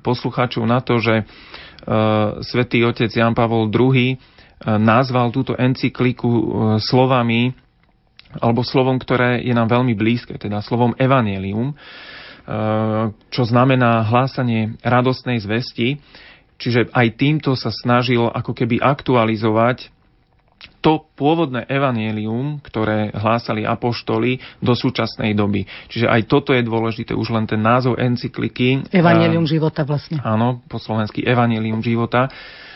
poslucháčov na to, že svätý otec Jan Pavol II nazval túto encykliku e, slovami, alebo slovom, ktoré je nám veľmi blízke, teda slovom evanelium, e, čo znamená hlásanie radostnej zvesti. Čiže aj týmto sa snažil ako keby aktualizovať to pôvodné evanielium, ktoré hlásali apoštoli do súčasnej doby. Čiže aj toto je dôležité, už len ten názov encykliky. Evanielium života vlastne. Áno, po slovensky evanielium života Eh,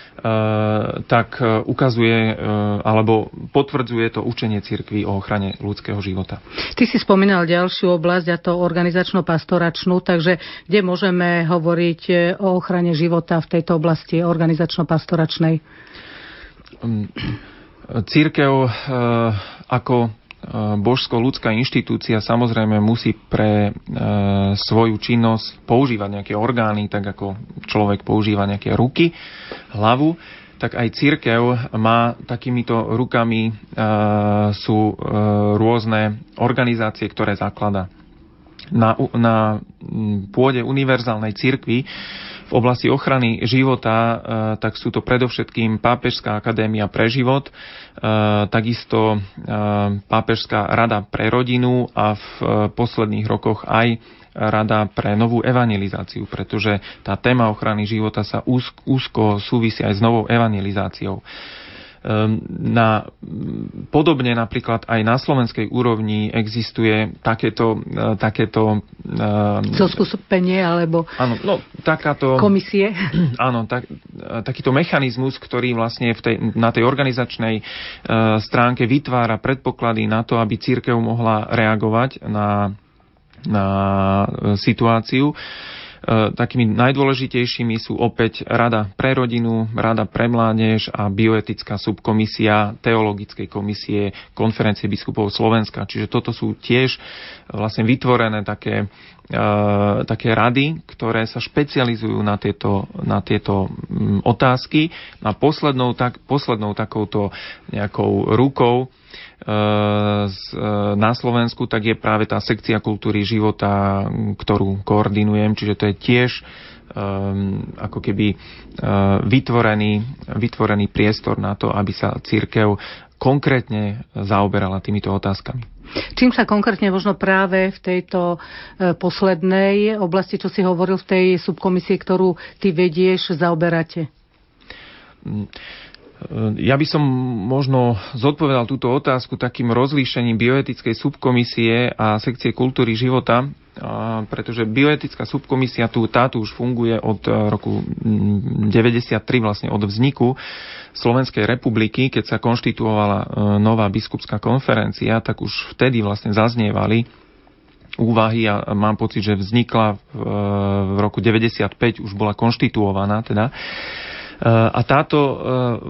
tak eh, ukazuje eh, alebo potvrdzuje to učenie cirkvy o ochrane ľudského života. Ty si spomínal ďalšiu oblasť, a to organizačno-pastoračnú, takže kde môžeme hovoriť o ochrane života v tejto oblasti organizačno-pastoračnej? Mm, církev ako božsko-ľudská inštitúcia samozrejme musí pre e, svoju činnosť používať nejaké orgány, tak ako človek používa nejaké ruky, hlavu, tak aj církev má takýmito rukami e, sú e, rôzne organizácie, ktoré zaklada. Na, na pôde univerzálnej církvy v oblasti ochrany života, e, tak sú to predovšetkým Pápežská akadémia pre život, e, takisto e, Pápežská rada pre rodinu a v posledných rokoch aj rada pre novú evangelizáciu, pretože tá téma ochrany života sa úzko súvisí aj s novou evangelizáciou. Ehm, na, podobne napríklad aj na slovenskej úrovni existuje takéto, e, takéto ehm, zoskupenie alebo áno, no, takáto, komisie. Áno, tak, takýto mechanizmus, ktorý vlastne v tej, na tej organizačnej uh, stránke vytvára predpoklady na to, aby církev mohla reagovať na, na situáciu. Takými najdôležitejšími sú opäť Rada pre rodinu, Rada pre mládež a bioetická subkomisia Teologickej komisie Konferencie biskupov Slovenska. Čiže toto sú tiež vlastne vytvorené také také rady, ktoré sa špecializujú na tieto, na tieto otázky. A poslednou, tak, poslednou takouto nejakou rukou na Slovensku, tak je práve tá sekcia kultúry života, ktorú koordinujem, čiže to je tiež um, ako keby uh, vytvorený, vytvorený priestor na to, aby sa církev konkrétne zaoberala týmito otázkami. Čím sa konkrétne možno práve v tejto poslednej oblasti, čo si hovoril v tej subkomisii, ktorú ty vedieš, zaoberáte? Mm, ja by som možno zodpovedal túto otázku takým rozlíšením bioetickej subkomisie a sekcie kultúry života, pretože bioetická subkomisia tu, tátu už funguje od e, roku 93, vlastne od vzniku Slovenskej republiky, keď sa konštituovala e, nová biskupská konferencia, tak už vtedy vlastne zaznievali úvahy a mám pocit, že vznikla v, e, roku 95, už bola konštituovaná teda a táto e,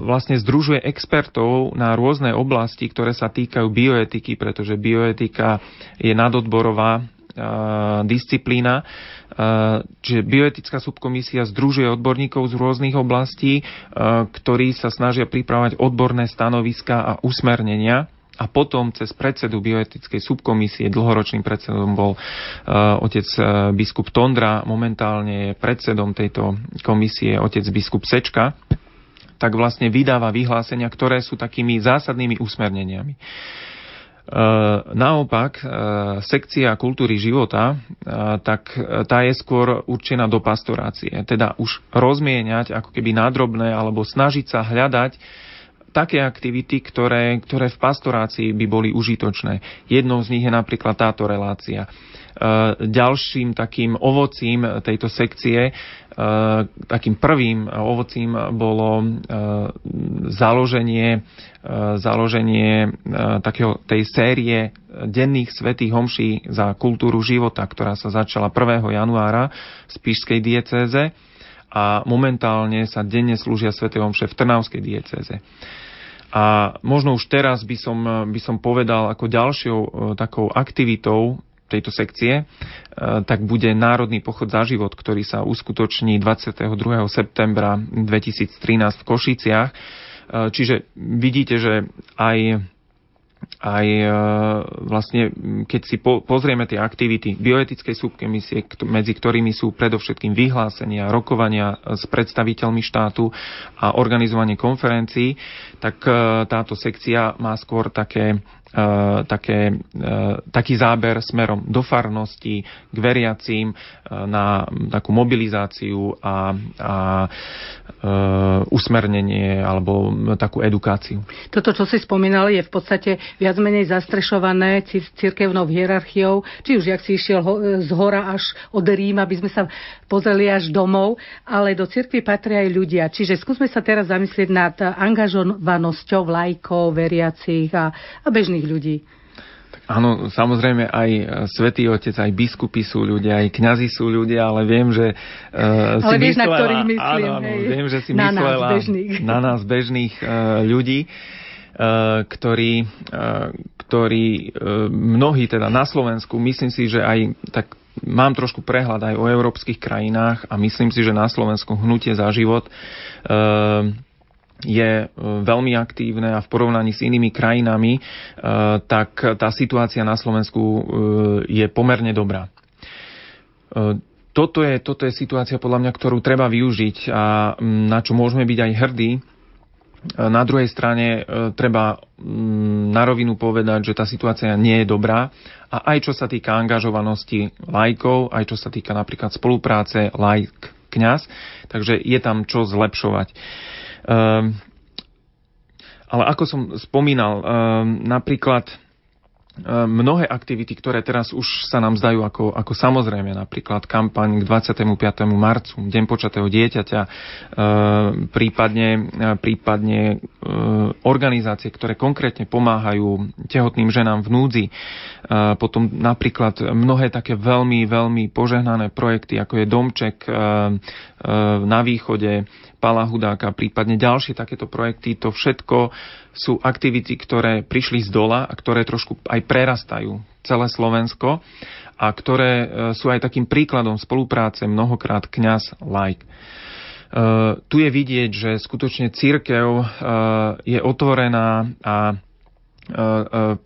vlastne združuje expertov na rôzne oblasti, ktoré sa týkajú bioetiky, pretože bioetika je nadodborová e, disciplína. E, čiže bioetická subkomisia združuje odborníkov z rôznych oblastí, ktorí sa snažia pripravať odborné stanoviska a usmernenia a potom cez predsedu bioetickej subkomisie, dlhoročným predsedom bol uh, otec uh, biskup Tondra, momentálne je predsedom tejto komisie otec biskup Sečka, tak vlastne vydáva vyhlásenia, ktoré sú takými zásadnými usmerneniami. Uh, naopak, sekcia kultúry života, tak tá je skôr určená do pastorácie. Teda už rozmieňať ako keby nádrobné alebo snažiť sa hľadať také aktivity, ktoré, ktoré v pastorácii by boli užitočné. Jednou z nich je napríklad táto relácia. E, ďalším takým ovocím tejto sekcie, e, takým prvým ovocím bolo e, založenie, založenie takého, tej série denných svetých homší za kultúru života, ktorá sa začala 1. januára z Píšskej diecéze a momentálne sa denne slúžia sväté omše v Trnavskej diecéze. A možno už teraz by som, by som povedal ako ďalšou e, takou aktivitou tejto sekcie, e, tak bude Národný pochod za život, ktorý sa uskutoční 22. septembra 2013 v Košiciach. E, čiže vidíte, že aj aj e, vlastne, keď si po, pozrieme tie aktivity bioetickej subkomisie, medzi ktorými sú predovšetkým vyhlásenia, rokovania s predstaviteľmi štátu a organizovanie konferencií, tak e, táto sekcia má skôr také také, eh, taký záber smerom do farnosti, k veriacím, eh, na takú mobilizáciu a, a usmernenie alebo takú edukáciu. Toto, čo si spomínal, je v podstate viac menej zastrešované cirkevnou hierarchiou, či už jak si išiel z hora až od Ríma, aby sme sa pozreli až domov, ale do cirkvi patria aj ľudia. Čiže skúsme sa teraz zamyslieť nad angažovanosťou lajkov, veriacich a, a bežných bežných ľudí. Áno, samozrejme aj e, svätý Otec, aj biskupy sú ľudia, aj kňazi sú ľudia, ale viem, že uh, ale si vieš, myslela, na ktorých myslím, áno, hej. viem, že si na myslela nás bežných. na nás bežných uh, ľudí, uh, ktorí, uh, ktorí uh, mnohí teda na Slovensku, myslím si, že aj tak mám trošku prehľad aj o európskych krajinách a myslím si, že na Slovensku hnutie za život uh, je e, veľmi aktívne a v porovnaní s inými krajinami, e, tak tá situácia na Slovensku e, je pomerne dobrá. Toto je, toto je situácia, podľa mňa, ktorú treba využiť a na čo môžeme byť aj hrdí. Na druhej strane treba na rovinu povedať, že tá situácia nie je dobrá a aj čo sa týka angažovanosti lajkov, aj čo sa týka napríklad spolupráce lajk-kňaz, takže je tam čo zlepšovať. Um, ale ako som spomínal, um, napríklad mnohé aktivity, ktoré teraz už sa nám zdajú ako, ako samozrejme, napríklad kampaň k 25. marcu, Deň počatého dieťaťa, e, prípadne, e, prípadne e, organizácie, ktoré konkrétne pomáhajú tehotným ženám v núdzi, potom napríklad mnohé také veľmi, veľmi požehnané projekty, ako je Domček na východe, Pala Hudáka, prípadne ďalšie takéto projekty, to všetko sú aktivity, ktoré prišli z dola a ktoré trošku aj prerastajú celé Slovensko a ktoré e, sú aj takým príkladom spolupráce mnohokrát kňaz like. Uh, tu je vidieť, že skutočne církev uh, je otvorená a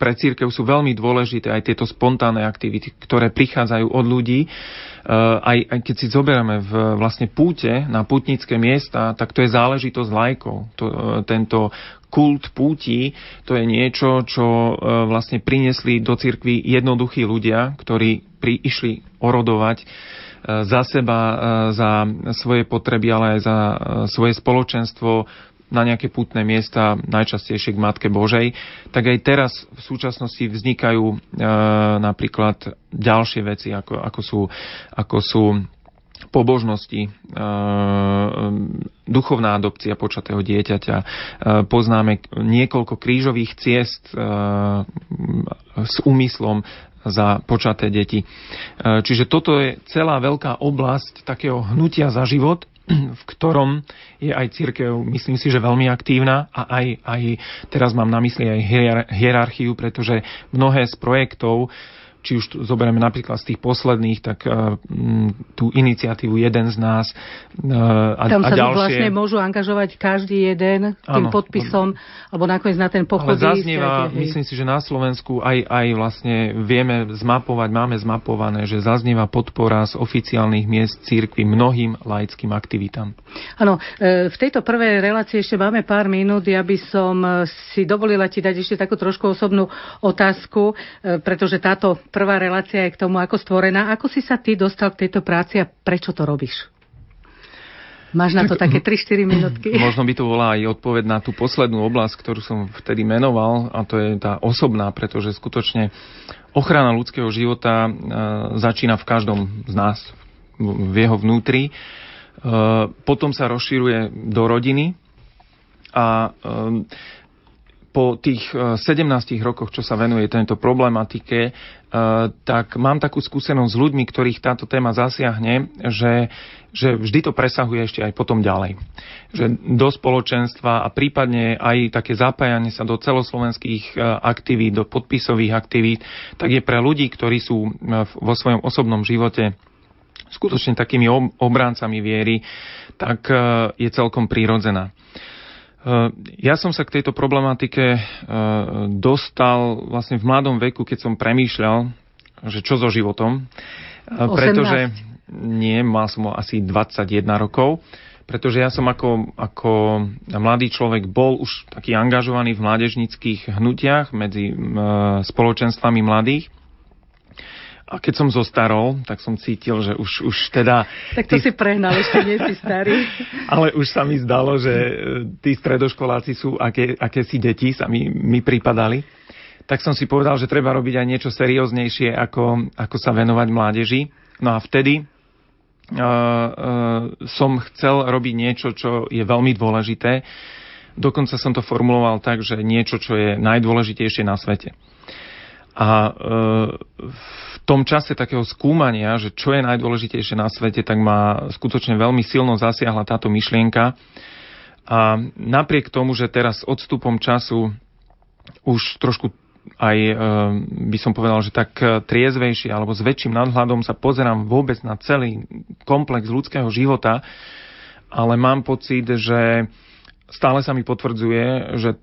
pre církev sú veľmi dôležité aj tieto spontánne aktivity, ktoré prichádzajú od ľudí. Aj, aj keď si zoberieme v vlastne púte na putnické miesta, tak to je záležitosť lajkov. To, tento kult púti, to je niečo, čo e, vlastne priniesli do cirkvi jednoduchí ľudia, ktorí prišli orodovať e, za seba, e, za svoje potreby, ale aj za svoje spoločenstvo na nejaké putné miesta, najčastejšie k Matke Božej, tak aj teraz v súčasnosti vznikajú e, napríklad ďalšie veci, ako, ako sú, ako sú pobožnosti, e, duchovná adopcia počatého dieťaťa. E, poznáme niekoľko krížových ciest e, s úmyslom za počaté deti. Čiže toto je celá veľká oblasť takého hnutia za život, v ktorom je aj církev, myslím si, že veľmi aktívna a aj, aj teraz mám na mysli aj hierarchiu, pretože mnohé z projektov či už zoberieme napríklad z tých posledných, tak uh, tú iniciatívu jeden z nás uh, a, Tam sa a ďalšie. vlastne môžu angažovať každý jeden tým ano, podpisom, alebo nakoniec na ten pochod. Ale zaznieva, hej. myslím si, že na Slovensku aj, aj vlastne vieme zmapovať, máme zmapované, že zaznieva podpora z oficiálnych miest církvy mnohým laickým aktivitám. Áno, e, v tejto prvej relácii ešte máme pár minút, ja by som si dovolila ti dať ešte takú trošku osobnú otázku, pretože táto prvá relácia je k tomu, ako stvorená. Ako si sa ty dostal k tejto práci a prečo to robíš? Máš na to také 3-4 minútky. Možno by to bola aj odpoveď na tú poslednú oblasť, ktorú som vtedy menoval, a to je tá osobná, pretože skutočne ochrana ľudského života e, začína v každom z nás, v jeho vnútri. E, potom sa rozširuje do rodiny a e, po tých 17 rokoch, čo sa venuje tejto problematike, Eh, tak mám takú skúsenosť s ľuďmi, ktorých táto téma zasiahne, že, že vždy to presahuje ešte aj potom ďalej. Že do spoločenstva a prípadne aj také zapájanie sa do celoslovenských eh, aktivít, do podpisových aktivít, tak je pre ľudí, ktorí sú vo svojom osobnom živote skutočne takými obráncami viery, tak je celkom prírodzená. Ja som sa k tejto problematike dostal vlastne v mladom veku, keď som premýšľal, že čo so životom. 18. Pretože nie, mal som asi 21 rokov, pretože ja som ako, ako mladý človek bol už taký angažovaný v mládežnických hnutiach medzi spoločenstvami mladých a keď som zostarol, tak som cítil, že už, už teda... Tak to tí... si prehnal, ešte nie si starý. Ale už sa mi zdalo, že e, tí stredoškoláci sú aké, aké si deti, sa mi, mi pripadali. Tak som si povedal, že treba robiť aj niečo serióznejšie, ako, ako sa venovať mládeži. No a vtedy uh, uh, som chcel robiť niečo, čo je veľmi dôležité. Dokonca som to formuloval tak, že niečo, čo je najdôležitejšie na svete. A v tom čase takého skúmania, že čo je najdôležitejšie na svete, tak ma skutočne veľmi silno zasiahla táto myšlienka. A napriek tomu, že teraz s odstupom času už trošku aj e, by som povedal, že tak triezvejšie alebo s väčším nadhľadom sa pozerám vôbec na celý komplex ľudského života, ale mám pocit, že stále sa mi potvrdzuje, že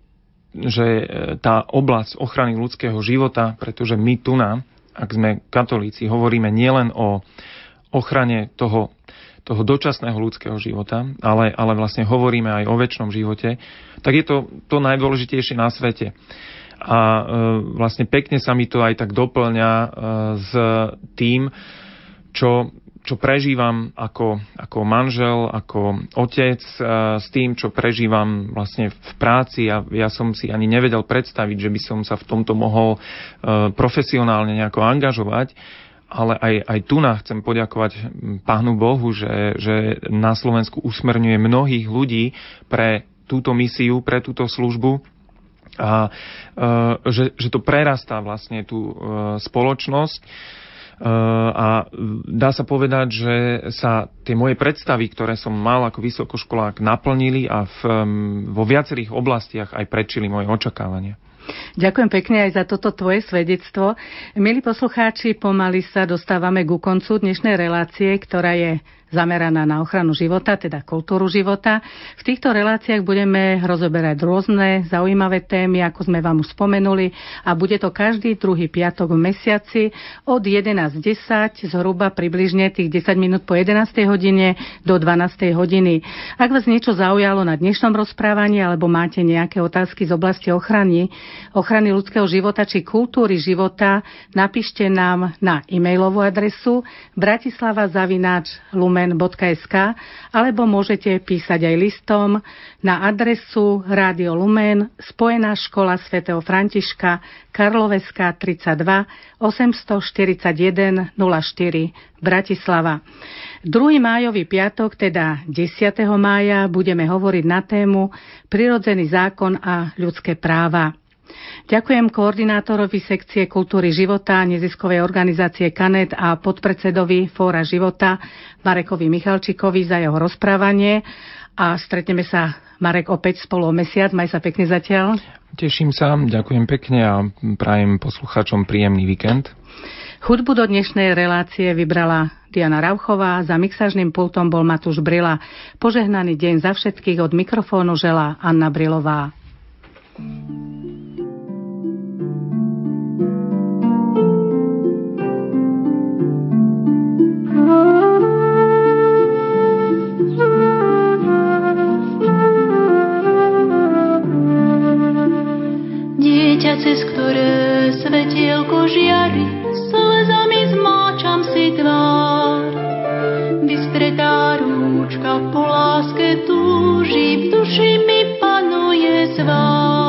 že e, tá oblasť ochrany ľudského života, pretože my tu na, ak sme katolíci, hovoríme nielen o ochrane toho, toho dočasného ľudského života, ale, ale vlastne hovoríme aj o väčšnom živote, tak je to to najdôležitejšie na svete. A e, vlastne pekne sa mi to aj tak doplňa e, s tým, čo čo prežívam ako, ako manžel, ako otec, s tým, čo prežívam vlastne v práci. A ja som si ani nevedel predstaviť, že by som sa v tomto mohol profesionálne nejako angažovať. Ale aj, aj tu nám chcem poďakovať Pánu Bohu, že, že na Slovensku usmerňuje mnohých ľudí pre túto misiu, pre túto službu. A e, že, že to prerastá vlastne tú spoločnosť a dá sa povedať, že sa tie moje predstavy, ktoré som mal ako vysokoškolák, naplnili a v, vo viacerých oblastiach aj prečili moje očakávania. Ďakujem pekne aj za toto tvoje svedectvo. Milí poslucháči, pomaly sa dostávame ku koncu dnešnej relácie, ktorá je zameraná na ochranu života, teda kultúru života. V týchto reláciách budeme rozoberať rôzne zaujímavé témy, ako sme vám už spomenuli a bude to každý druhý piatok v mesiaci od 11.10 zhruba približne tých 10 minút po 11. hodine do 12. hodiny. Ak vás niečo zaujalo na dnešnom rozprávaní alebo máte nejaké otázky z oblasti ochrany, ochrany ľudského života či kultúry života, napíšte nám na e-mailovú adresu bratislava zavináč lumen lumen.sk alebo môžete písať aj listom na adresu Rádio Lumen, Spojená škola svätého Františka, Karloveska 32 841 04 Bratislava. 2. májový piatok, teda 10. mája, budeme hovoriť na tému Prirodzený zákon a ľudské práva. Ďakujem koordinátorovi sekcie kultúry života neziskovej organizácie Kanet a podpredsedovi Fóra života Marekovi Michalčíkovi za jeho rozprávanie a stretneme sa Marek opäť spolu o mesiac. Maj sa pekne zatiaľ. Teším sa, ďakujem pekne a prajem poslucháčom príjemný víkend. Hudbu do dnešnej relácie vybrala Diana Rauchová, za mixažným pultom bol Matúš Brila. Požehnaný deň za všetkých od mikrofónu žela Anna Brilová. thank you Dieťa, cez ktoré svetielko žiari, slzami zmáčam si tvár. Vystretá rúčka po láske túži, v duši mi panuje zvár.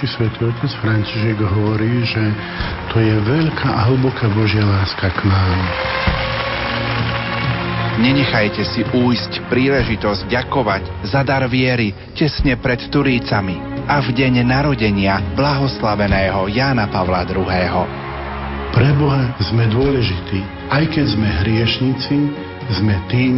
Terajší svätý otec František hovorí, že to je veľká a hlboká Božia láska k nám. Nenechajte si újsť príležitosť ďakovať za dar viery tesne pred Turícami a v deň narodenia blahoslaveného Jána Pavla II. Pre Boha sme dôležití. Aj keď sme hriešnici, sme tým,